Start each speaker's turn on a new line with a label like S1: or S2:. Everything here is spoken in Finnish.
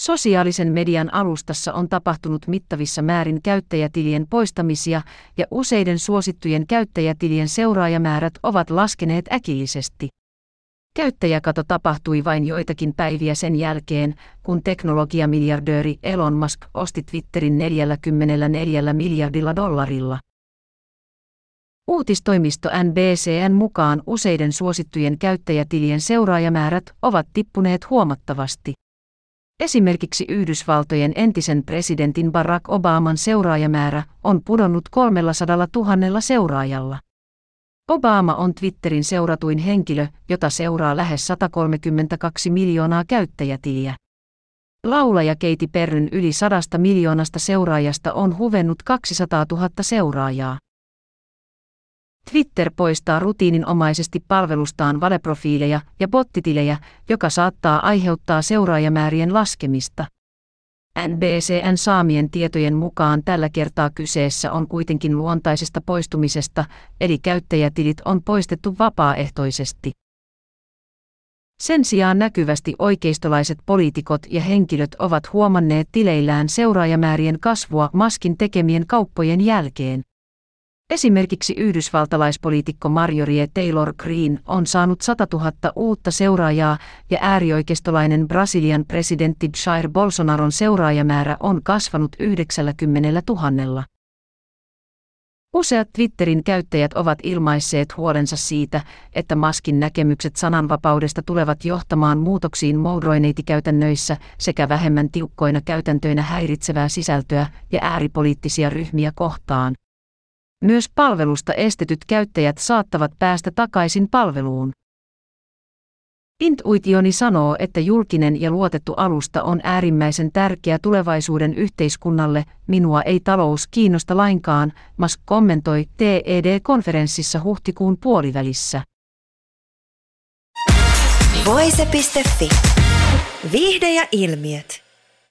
S1: Sosiaalisen median alustassa on tapahtunut mittavissa määrin käyttäjätilien poistamisia ja useiden suosittujen käyttäjätilien seuraajamäärät ovat laskeneet äkillisesti. Käyttäjäkato tapahtui vain joitakin päiviä sen jälkeen, kun teknologiamiljardööri Elon Musk osti Twitterin 44 miljardilla dollarilla. Uutistoimisto NBCN mukaan useiden suosittujen käyttäjätilien seuraajamäärät ovat tippuneet huomattavasti. Esimerkiksi Yhdysvaltojen entisen presidentin Barack Obaman seuraajamäärä on pudonnut 300 000 seuraajalla. Obama on Twitterin seuratuin henkilö, jota seuraa lähes 132 miljoonaa käyttäjätiliä. Laulaja Keiti Perryn yli sadasta miljoonasta seuraajasta on huvennut 200 000 seuraajaa. Twitter poistaa rutiininomaisesti palvelustaan valeprofiileja ja bottitilejä, joka saattaa aiheuttaa seuraajamäärien laskemista. NBCN saamien tietojen mukaan tällä kertaa kyseessä on kuitenkin luontaisesta poistumisesta, eli käyttäjätilit on poistettu vapaaehtoisesti. Sen sijaan näkyvästi oikeistolaiset poliitikot ja henkilöt ovat huomanneet tileillään seuraajamäärien kasvua maskin tekemien kauppojen jälkeen. Esimerkiksi yhdysvaltalaispoliitikko Marjorie Taylor Greene on saanut 100 000 uutta seuraajaa ja äärioikeistolainen Brasilian presidentti Jair Bolsonaron seuraajamäärä on kasvanut 90 000. Useat Twitterin käyttäjät ovat ilmaisseet huolensa siitä, että Maskin näkemykset sananvapaudesta tulevat johtamaan muutoksiin moudroineitikäytännöissä sekä vähemmän tiukkoina käytäntöinä häiritsevää sisältöä ja ääripoliittisia ryhmiä kohtaan. Myös palvelusta estetyt käyttäjät saattavat päästä takaisin palveluun. Intuitioni sanoo, että julkinen ja luotettu alusta on äärimmäisen tärkeä tulevaisuuden yhteiskunnalle, minua ei talous kiinnosta lainkaan, Musk kommentoi TED-konferenssissa huhtikuun puolivälissä.
S2: Voise.fi. Viihde ja ilmiöt.